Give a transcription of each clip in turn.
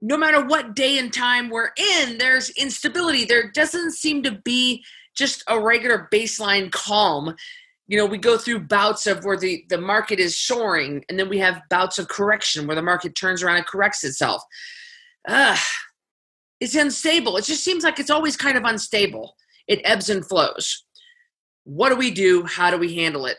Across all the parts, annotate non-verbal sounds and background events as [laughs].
no matter what day and time we're in, there's instability. There doesn't seem to be just a regular baseline calm. You know, we go through bouts of where the, the market is soaring, and then we have bouts of correction where the market turns around and corrects itself. Ugh, it's unstable. It just seems like it's always kind of unstable. It ebbs and flows. What do we do? How do we handle it?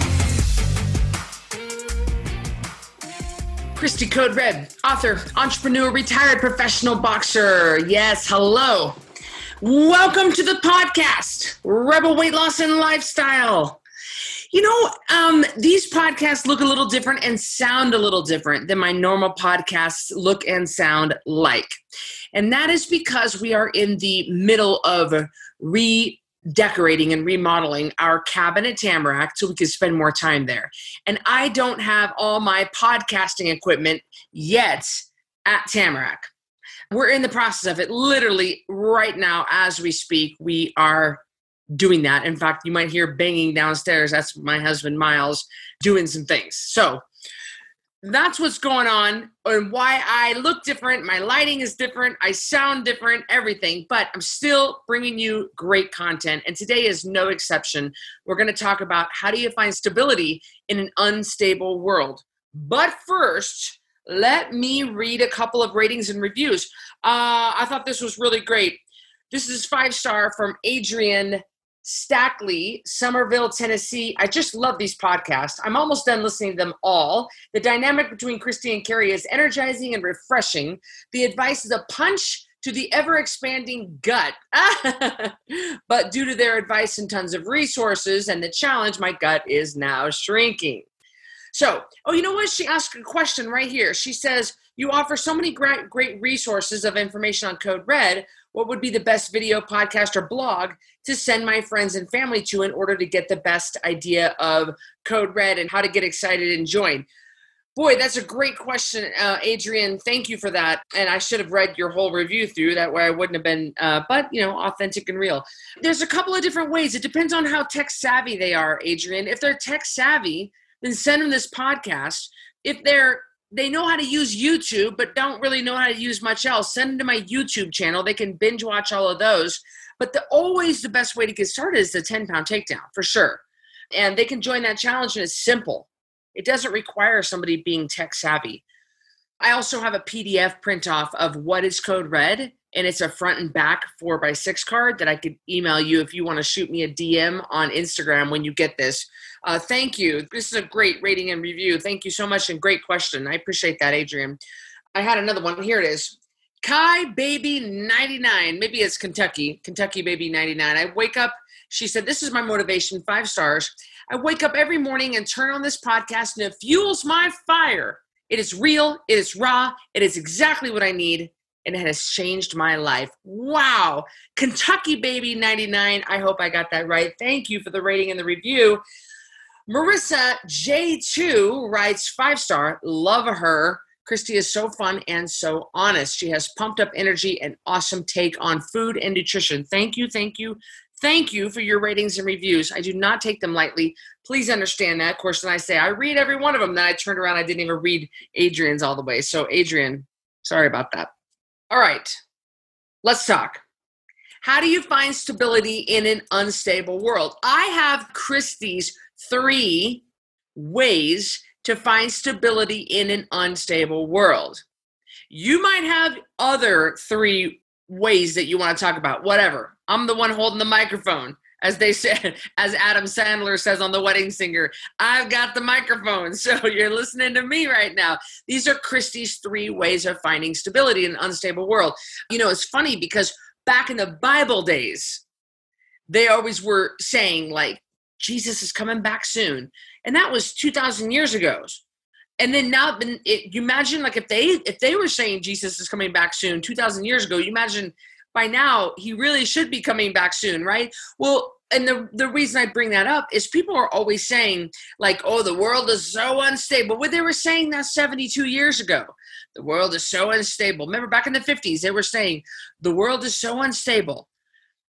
Christy Code Red, author, entrepreneur, retired professional boxer. Yes, hello. Welcome to the podcast, Rebel Weight Loss and Lifestyle. You know, um, these podcasts look a little different and sound a little different than my normal podcasts look and sound like. And that is because we are in the middle of re decorating and remodeling our cabin at Tamarack so we could spend more time there. And I don't have all my podcasting equipment yet at Tamarack. We're in the process of it. Literally, right now, as we speak, we are doing that. In fact, you might hear banging downstairs. That's my husband, Miles, doing some things. So, that's what's going on and why I look different. My lighting is different. I sound different, everything, but I'm still bringing you great content. And today is no exception. We're going to talk about how do you find stability in an unstable world. But first, let me read a couple of ratings and reviews. Uh, I thought this was really great. This is five star from Adrian Stackley, Somerville, Tennessee. I just love these podcasts. I'm almost done listening to them all. The dynamic between Christy and Carrie is energizing and refreshing. The advice is a punch to the ever expanding gut. [laughs] but due to their advice and tons of resources and the challenge, my gut is now shrinking. So, oh, you know what? She asked a question right here. She says, You offer so many great, great resources of information on Code Red what would be the best video, podcast, or blog to send my friends and family to in order to get the best idea of Code Red and how to get excited and join? Boy, that's a great question, uh, Adrian. Thank you for that. And I should have read your whole review through. That way I wouldn't have been, uh, but you know, authentic and real. There's a couple of different ways. It depends on how tech savvy they are, Adrian. If they're tech savvy, then send them this podcast. If they're they know how to use YouTube, but don't really know how to use much else. Send them to my YouTube channel. They can binge watch all of those. But the always the best way to get started is the 10 pound takedown for sure. And they can join that challenge and it's simple. It doesn't require somebody being tech savvy. I also have a PDF print off of what is code red and it's a front and back four by six card that I could email you if you want to shoot me a DM on Instagram when you get this. Uh, thank you. This is a great rating and review. Thank you so much and great question. I appreciate that, Adrian. I had another one. Here it is. Kai Baby 99. Maybe it's Kentucky. Kentucky Baby 99. I wake up. She said, This is my motivation, five stars. I wake up every morning and turn on this podcast and it fuels my fire. It is real, it is raw, it is exactly what I need and it has changed my life. Wow. Kentucky Baby 99. I hope I got that right. Thank you for the rating and the review. Marissa J2 writes five star. Love her. Christy is so fun and so honest. She has pumped up energy and awesome take on food and nutrition. Thank you, thank you, thank you for your ratings and reviews. I do not take them lightly. Please understand that. Of course, when I say I read every one of them, then I turned around, I didn't even read Adrian's all the way. So, Adrian, sorry about that. All right, let's talk. How do you find stability in an unstable world? I have Christy's three ways to find stability in an unstable world. You might have other three ways that you want to talk about, whatever. I'm the one holding the microphone as they said, [laughs] as Adam Sandler says on The Wedding Singer, I've got the microphone, [laughs] so you're listening to me right now. These are Christy's three ways of finding stability in an unstable world. You know, it's funny because back in the Bible days, they always were saying, like, Jesus is coming back soon. And that was 2,000 years ago. And then now, it, you imagine, like, if they if they were saying Jesus is coming back soon 2,000 years ago, you imagine by now he really should be coming back soon, right? Well, and the the reason I bring that up is people are always saying like, "Oh, the world is so unstable." Well, they were saying that 72 years ago. The world is so unstable. Remember back in the 50s, they were saying the world is so unstable.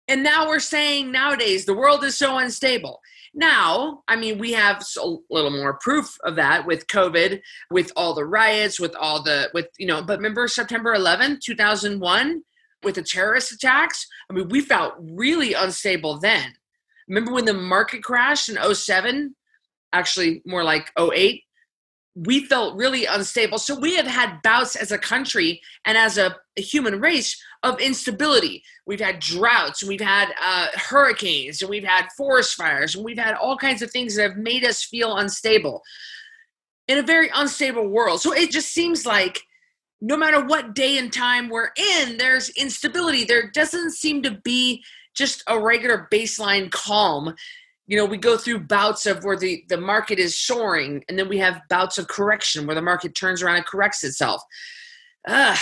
And now we're saying nowadays the world is so unstable. Now, I mean, we have a little more proof of that with COVID, with all the riots, with all the, with, you know, but remember September 11, 2001, with the terrorist attacks? I mean, we felt really unstable then. Remember when the market crashed in 07? Actually, more like 08? We felt really unstable. So we have had bouts as a country and as a, human race of instability. We've had droughts, and we've had uh, hurricanes, and we've had forest fires, and we've had all kinds of things that have made us feel unstable in a very unstable world. So it just seems like no matter what day and time we're in, there's instability. There doesn't seem to be just a regular baseline calm. You know, we go through bouts of where the, the market is soaring, and then we have bouts of correction where the market turns around and corrects itself. Ugh,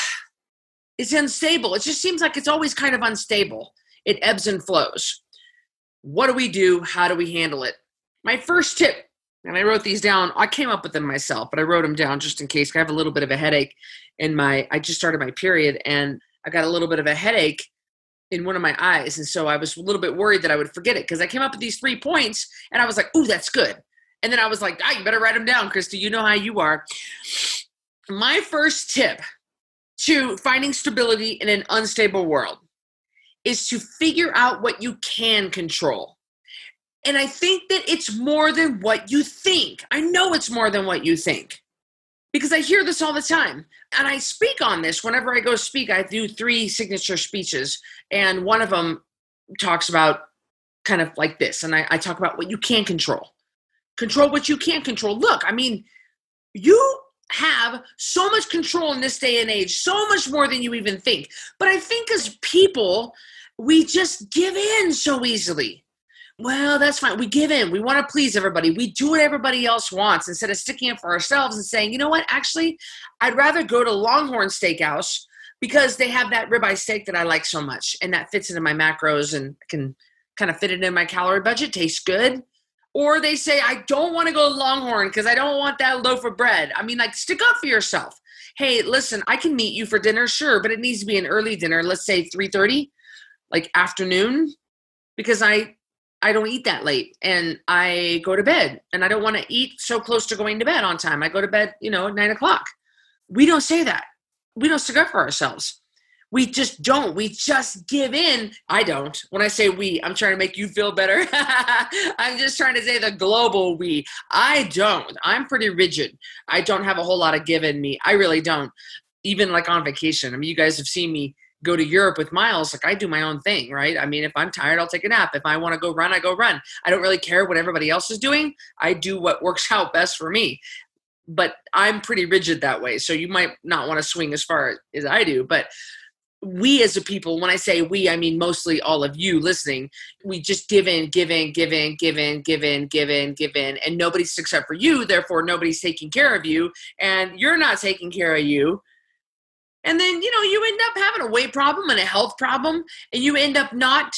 it's unstable. It just seems like it's always kind of unstable. It ebbs and flows. What do we do? How do we handle it? My first tip and I wrote these down. I came up with them myself, but I wrote them down just in case. I have a little bit of a headache in my. I just started my period, and I got a little bit of a headache in one of my eyes, and so I was a little bit worried that I would forget it because I came up with these three points, and I was like, "Ooh, that's good." And then I was like, "Ah, you better write them down, Christy. You know how you are." My first tip to finding stability in an unstable world is to figure out what you can control. And I think that it's more than what you think. I know it's more than what you think because I hear this all the time. And I speak on this whenever I go speak. I do three signature speeches, and one of them talks about kind of like this. And I, I talk about what you can control. Control what you can't control. Look, I mean, you have so much control in this day and age, so much more than you even think. But I think as people, we just give in so easily well, that's fine. We give in. We want to please everybody. We do what everybody else wants instead of sticking up for ourselves and saying, you know what, actually, I'd rather go to Longhorn Steakhouse because they have that ribeye steak that I like so much and that fits into my macros and can kind of fit it in my calorie budget, tastes good. Or they say, I don't want to go to Longhorn because I don't want that loaf of bread. I mean, like, stick up for yourself. Hey, listen, I can meet you for dinner, sure, but it needs to be an early dinner. Let's say 3:30, like afternoon, because I I don't eat that late and I go to bed and I don't want to eat so close to going to bed on time. I go to bed, you know, at nine o'clock. We don't say that. We don't stick up for ourselves. We just don't. We just give in. I don't. When I say we, I'm trying to make you feel better. [laughs] I'm just trying to say the global we. I don't. I'm pretty rigid. I don't have a whole lot of give in me. I really don't. Even like on vacation. I mean, you guys have seen me go to Europe with Miles, like I do my own thing, right? I mean, if I'm tired, I'll take a nap. If I want to go run, I go run. I don't really care what everybody else is doing. I do what works out best for me. But I'm pretty rigid that way. So you might not want to swing as far as I do. But we as a people, when I say we, I mean mostly all of you listening, we just give in, give in, give in, give in, give in, give in, give in, and nobody sticks up for you. Therefore, nobody's taking care of you, and you're not taking care of you and then, you know, you end up having a weight problem and a health problem, and you end up not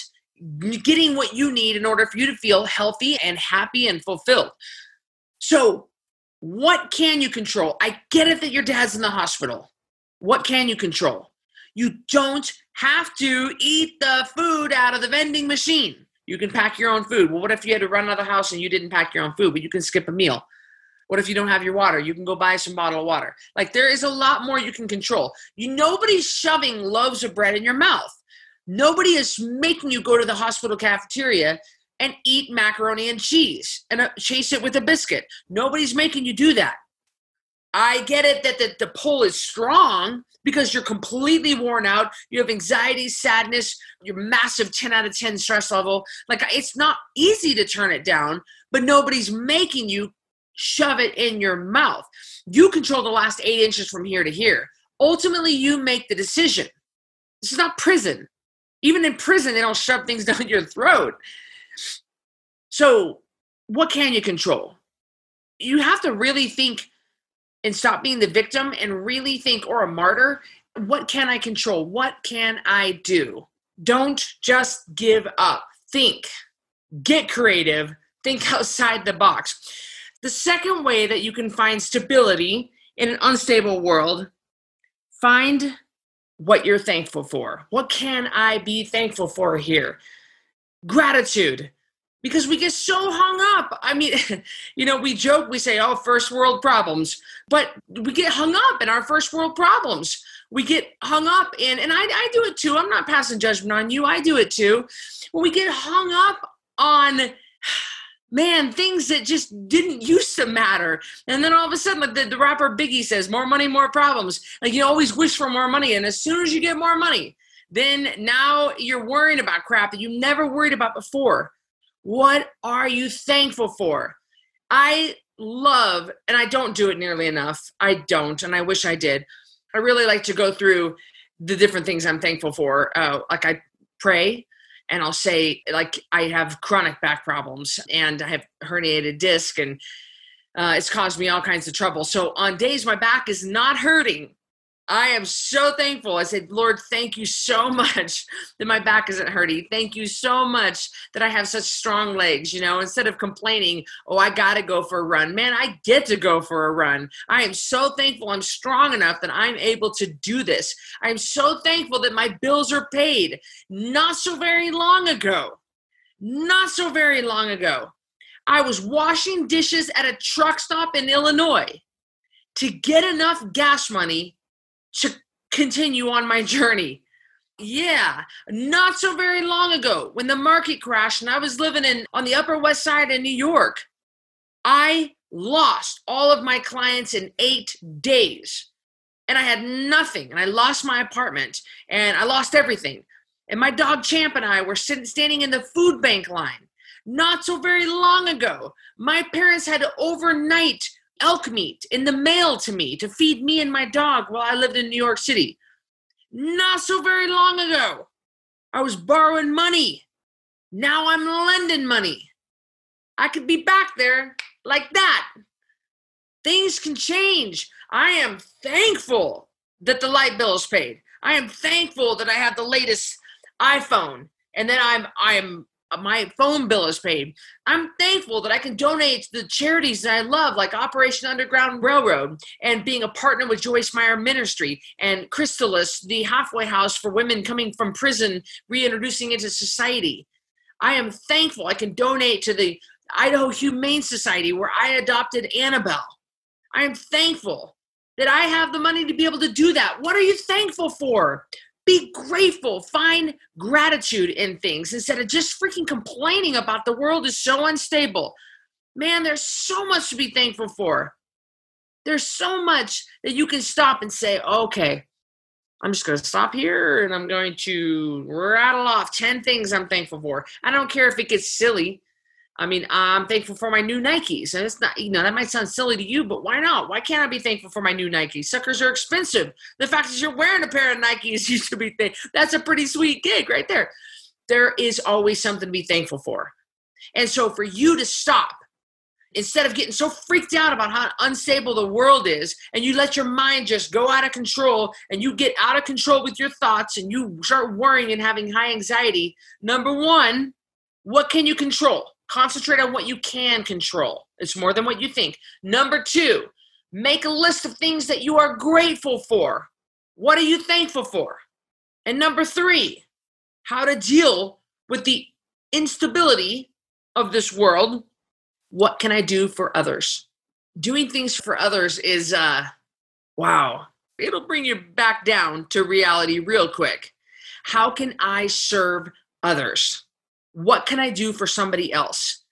getting what you need in order for you to feel healthy and happy and fulfilled. So, what can you control? I get it that your dad's in the hospital. What can you control? You don't have to eat the food out of the vending machine. You can pack your own food. Well, what if you had to run out of the house and you didn't pack your own food, but you can skip a meal? What if you don't have your water? You can go buy some bottled water. Like there is a lot more you can control. You nobody's shoving loaves of bread in your mouth. Nobody is making you go to the hospital cafeteria and eat macaroni and cheese and uh, chase it with a biscuit. Nobody's making you do that. I get it that the, the pull is strong because you're completely worn out. You have anxiety, sadness, your massive 10 out of 10 stress level. Like it's not easy to turn it down, but nobody's making you shove it in your mouth. You control the last eight inches from here to here. Ultimately, you make the decision. This is not prison. Even in prison, they don't shove things [laughs] down your throat. So, what can you control? You have to really think and stop being the victim and really think, or a martyr, what can I control? What can I do? Don't just give up. Think, get creative, think [laughs] outside the box. The second way that you can find stability in an unstable world, find what you're thankful for. What can I be thankful for here? Gratitude. Because we get so hung up. I mean, [laughs] you know, we joke, we say, oh, first world problems, but we get hung up in our first world problems. We get hung up in, and I, I do it too. I'm not passing judgment on you. I do it too. When we get hung up on man, things that just didn't used to matter. And then all of a sudden, like the, the rapper Biggie says, more money, more problems. Like you always wish for more money. And as soon as you get more money, then now you're worrying about crap that you never worried about before. What are you thankful for? I love, and I don't do it nearly enough. I don't, and I wish I did. I really like to go through the different things I'm thankful for. Uh, like I pray, and I'll say like I have chronic back problems and I have herniated disc and uh, it's caused me all kinds of trouble. So on days my back is not hurting, I am so thankful. I said, Lord, thank you so [laughs] much that my back isn't hurting. Thank you so much that I have such strong legs. You know, instead of complaining, oh, I got to go for a run, man, I get to go for a run. I am so thankful I'm strong enough that I'm able to do this. I am so thankful that my bills are paid not so very long ago. Not so very long ago. I was washing dishes at a truck stop in Illinois to get enough gas money to continue on my journey. Yeah, not so very long ago when the market crashed and I was living in on the Upper West Side in New York, I lost all of my clients in 8 days. And I had nothing and I lost my apartment and I lost everything. And my dog Champ and I were sitting standing in the food bank line not so very long ago. My parents had to overnight elk meat in the mail to me to feed me and my dog while I lived in New York City. Not so very long ago, I was borrowing money. Now I'm lending money. I could be back there like that. Things can change. I am thankful that the light bill is paid. I am thankful that I have the latest iPhone and then I'm I'm Uh, my phone bill is paid. I'm thankful that I can donate to the charities that I love, like Operation Underground Railroad, and being a partner with Joyce Meyer Ministry and Chrysalis, the halfway house for women coming from prison, reintroducing into society. I am thankful I can donate to the Idaho Humane Society where I adopted Annabelle. I am thankful that I have the money to be able to do that. What are you thankful for? Be grateful find gratitude in things instead of just freaking complaining about the world is so unstable. Man there's so much to be thankful for. There's so much that you can stop and say okay i'm just going to stop here and i'm going to rattle off 10 things i'm thankful for. I don't care if it gets silly I mean, I'm thankful for my new Nikes. And it's not, you know, that might sound silly to you, but why not? Why can't I be thankful for my new Nikes? Suckers are expensive. The fact that you're wearing a pair of Nikes [laughs] you should be, th- that's a pretty sweet gig right there. There is always something to be thankful for. And so for you to stop, instead of getting so freaked out about how unstable the world is, and you let your mind just go out of control and you get out of control with your thoughts and you start worrying and having high anxiety, number one, what can you control? Concentrate on what you can control. It's more than what you think. Number two, make a list of things that you are grateful for. What are you thankful for? And number three, how to deal with the instability of this world. What can I do for others? Doing things for others is, uh, wow, it'll bring you back down to reality real quick. How can I serve others? What can I do for somebody else?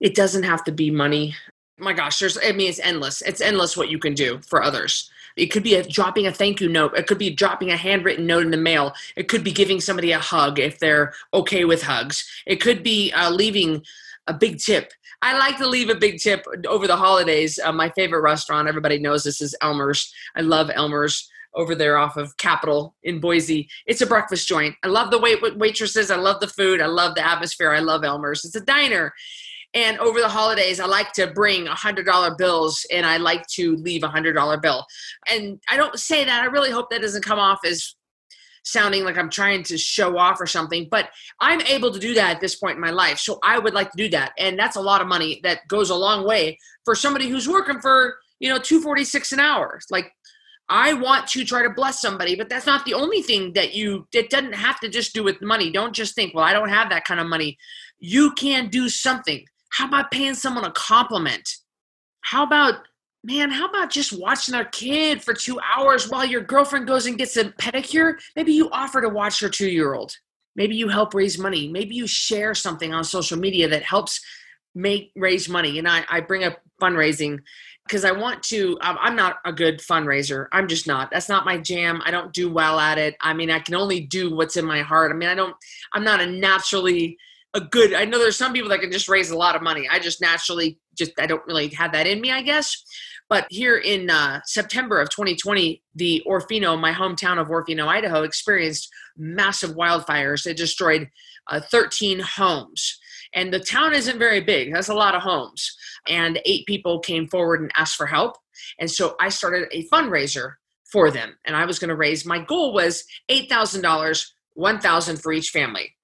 It doesn't have to be money. My gosh, there's I mean it's endless. It's endless what you can do for others. It could be a, dropping a thank you note. It could be dropping a handwritten note in the mail. It could be giving somebody a hug if they're okay with hugs. It could be uh, leaving a big tip. I like to leave a big tip over the holidays. Uh, my favorite restaurant, everybody knows this is Elmer's. I love Elmer's over there off of Capitol in Boise. It's a breakfast joint. I love the wait waitresses. I love the food. I love the atmosphere. I love Elmer's. It's a diner. And over the holidays, I like to bring $100 bills and I like to leave a $100 bill. And I don't say that. I really hope that doesn't come off as sounding like I'm trying to show off or something, but I'm able to do that at this point in my life. So I would like to do that. And that's a lot of money that goes a long way for somebody who's working for, you know, 246 an hour. Like I want to try to bless somebody, but that's not the only thing that you it doesn't have to just do with money. Don't just think, well, I don't have that kind of money. You can do something. How about paying someone a compliment? How about man, how about just watching their kid for two hours while your girlfriend goes and gets a pedicure? Maybe you offer to watch your two year old. Maybe you help raise money. Maybe you share something on social media that helps make raise money. And I, I bring up fundraising because I want to. I'm not a good fundraiser. I'm just not. That's not my jam. I don't do well at it. I mean, I can only do what's in my heart. I mean, I don't. I'm not a naturally a good. I know there's some people that can just raise a lot of money. I just naturally just I don't really have that in me. I guess. But here in uh, September of 2020, the Orofino, my hometown of Orofino, Idaho, experienced massive wildfires. It destroyed uh, 13 homes. And the town isn't very big, that's a lot of homes. And eight people came forward and asked for help. And so I started a fundraiser for them. And I was going to raise, my goal was $8,000, 1000 for each family.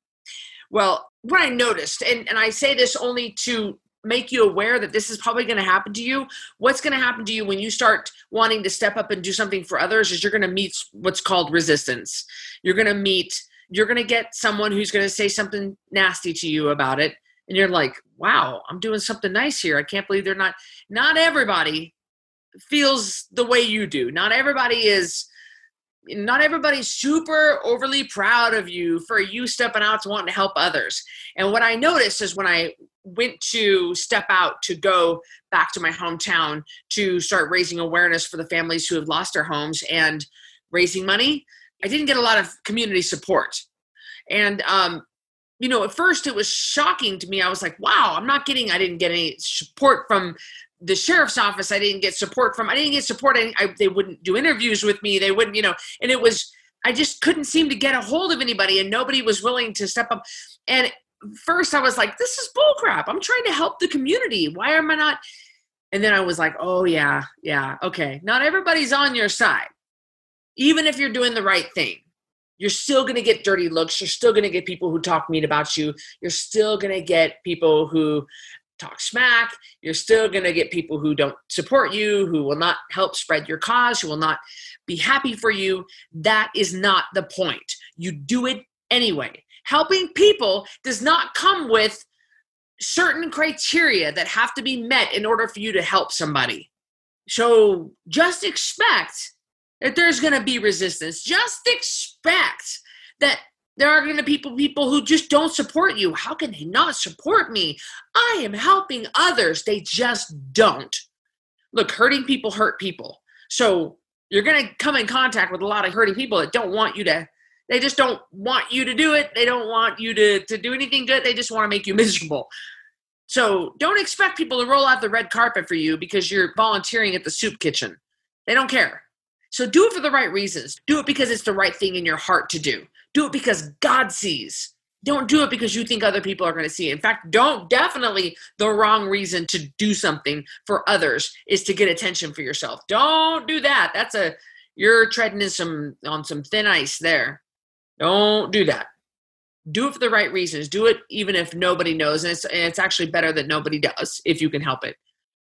Well, what I noticed, and, and I say this only to make you aware that this is probably going to happen to you what's going to happen to you when you start wanting to step up and do something for others is you're going to meet what's called resistance you're going to meet you're going to get someone who's going to say something nasty to you about it and you're like wow i'm doing something nice here i can't believe they're not not everybody feels the way you do not everybody is not everybody's super overly proud of you for you stepping out to wanting to help others. And what I noticed is when I went to step out to go back to my hometown to start raising awareness for the families who have lost their homes and raising money, I didn't get a lot of community support. And, um, you know, at first it was shocking to me. I was like, wow, I'm not getting, I didn't get any support from the sheriff's office. I didn't get support from, I didn't get support. I, I, they wouldn't do interviews with me. They wouldn't, you know, and it was, I just couldn't seem to get a hold of anybody and nobody was willing to step up. And first I was like, this is bullcrap. I'm trying to help the community. Why am I not? And then I was like, oh, yeah, yeah, okay. Not everybody's on your side. Even if you're doing the right thing, you're still going to get dirty looks. You're still going to get people who talk mean about you. You're still going to get people who talk smack. You're still going to get people who don't support you, who will not help spread your cause, who will not be happy for you. That is not the point. You do it anyway helping people does not come with certain criteria that have to be met in order for you to help somebody. So just expect that there's going to be resistance. Just expect that there are going to be people people who just don't support you. How can they not support me? I am helping others. They just don't. Look, hurting people hurt people. So you're going to come in contact with a lot of hurting people that don't want you to they just don't want you to do it. They don't want you to, to do anything good. They just want to make you [laughs] miserable. So don't expect people to roll out the red carpet for you because you're volunteering at the soup kitchen. They don't care. So do it for the right reasons. Do it because it's the right thing in your heart to do. Do it because God sees. Don't do it because you think other people are going to see. In fact, don't definitely the wrong reason to do something for others is to get attention for yourself. Don't do that. That's a you're treading in some on some thin ice there. Don't do that. Do it for the right reasons. Do it even if nobody knows. And it's, and it's actually better that nobody does if you can help it.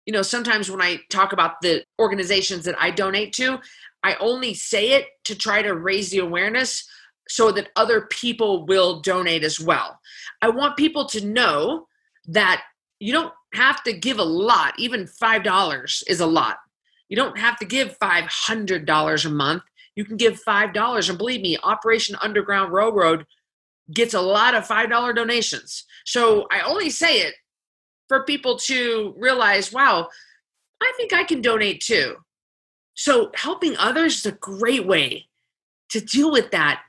You know, sometimes when I talk about the organizations that I donate to, I only say it to try to raise the awareness so that other people will donate as well. I want people to know that you don't have to give a lot, even $5 is a lot. You don't have to give $500 a month you can give $5. And believe me, Operation Underground Railroad gets a lot of $5 donations. So I only say it for people to realize, wow, I think I can donate too. So helping others is a great way to deal with that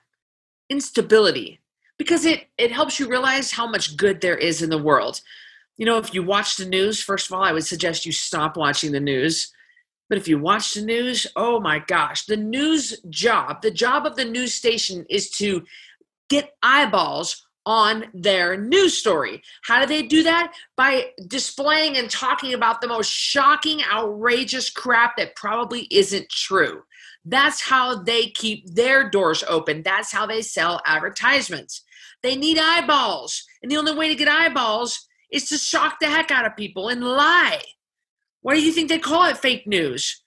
instability because it it helps you realize how much good there is in the world. You know, if you watch the news, first of all, I would suggest you stop watching the news but if you watch the news, oh my gosh, the news job, the job of the news station is to get eyeballs on their news story. How do they do that? By displaying and talking about the most shocking, outrageous crap that probably isn't true. That's how they keep their doors open. That's how they sell advertisements. They need eyeballs. And the only way to get eyeballs is to shock the heck out of people and lie. Why do you think they call it fake news?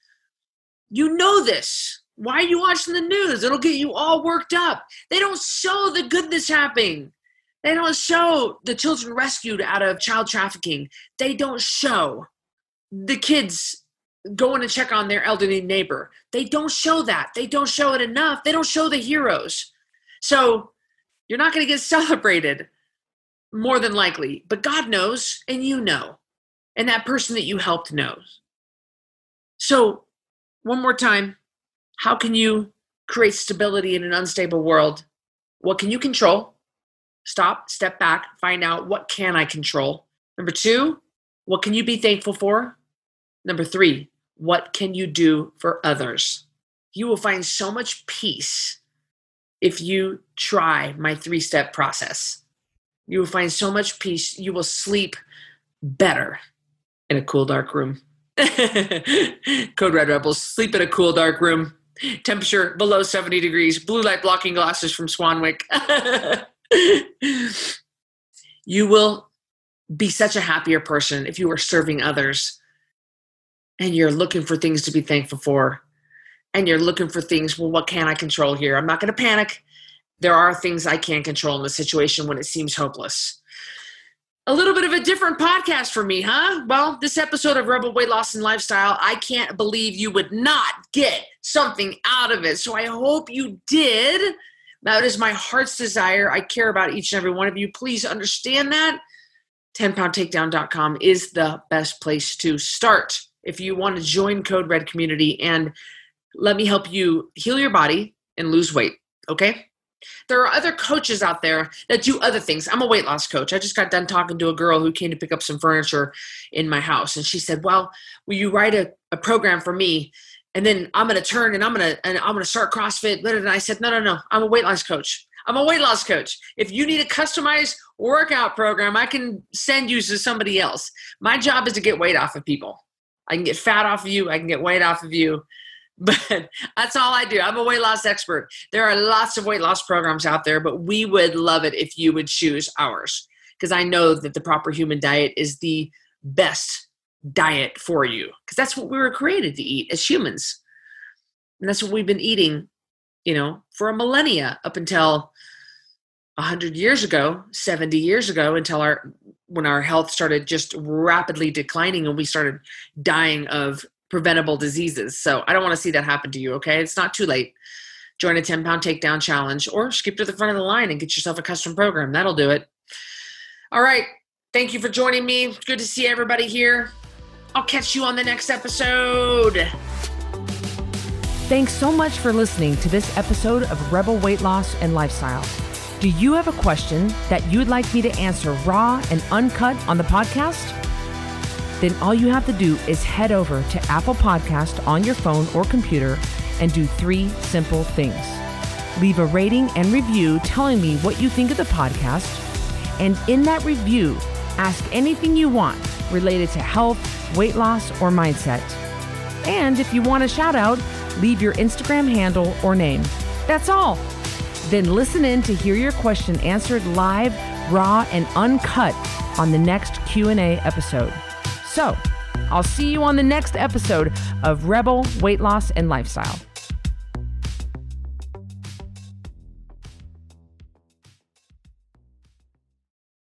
You know this. Why are you watching the news? It'll get you all worked up. They don't show the goodness happening. They don't show the children rescued out of child trafficking. They don't show the kids going to check on their elderly neighbor. They don't show that. They don't show it enough. They don't show the heroes. So you're not going to get [laughs] celebrated more than likely. But God knows, and you know, and that person that you helped knows. So, one more time, how can you create stability in an unstable world? What can you control? Stop, step back, find out what can I control. Number 2, what can you be thankful for? Number 3, what can you do for others? You will find so much peace if you try my three step process. You will find so much peace. You will sleep better in a cool, dark room. [laughs] Code Red Rebels sleep in a cool, dark room. Temperature below 70 degrees. Blue light blocking glasses from Swanwick. [laughs] you will be such a happier person if you are serving others and you're looking for things to be thankful for and you're looking for things well what can i control here? I'm not going to panic. There are things i can't control in the situation when it seems hopeless. A little bit of a different podcast for me huh? Well this episode of rebel weight loss and lifestyle i can't believe you would not get something out of it. So i hope you did that is my heart's desire i care about each and every one of you please understand that 10poundtakedown.com is the best place to start if you want to join Code Red community and let me help you heal your body and lose weight. Okay? There are other coaches out there that do other things. I'm a weight loss coach. I just got done talking to a girl who came to pick up some furniture in my house, and she said, "Well, will you write a, a program for me, and then I'm going to turn and I'm going to and I'm going to start CrossFit." And I said, "No, no, no. I'm a weight loss coach. I'm a weight loss coach. If you need a customized workout program, I can send you to somebody else. My job is to get weight off of people. I can get fat off of you. I can get weight off of you. [laughs] But that's all I do. I'm a weight loss expert. There are lots of weight loss programs out there, but we would love it if you would choose ours because I know that the proper human diet is the best diet for you because that's what we were created to eat as humans. And that's what we've been eating, you know, for a millennia up until 100 years ago, 70 years ago until our when our health started just rapidly declining and we started dying of preventable diseases. So I don't want to see that happen to you, okay? It's not too late. Join a 10 pound takedown challenge or skip to the front of the line and get yourself a custom program. That'll do it. All right. Thank you for joining me. Good to see everybody here. I'll catch you on the next episode. Thanks so much for listening to this episode of Rebel Weight Loss and Lifestyle. Do you have a question that you'd like me to answer raw and uncut on the podcast? Then all you have to do is head over to Apple Podcast on your phone or computer and do three simple things. Leave a rating and review telling me what you think of the podcast. And in that review, ask anything you want related to health, weight loss, or mindset. And if you want a shout out, leave your Instagram handle or name. That's all. Then listen in to hear your question answered live, raw, and uncut on the next Q&A episode. So, I'll see you on the next episode of Rebel Weight Loss and Lifestyle.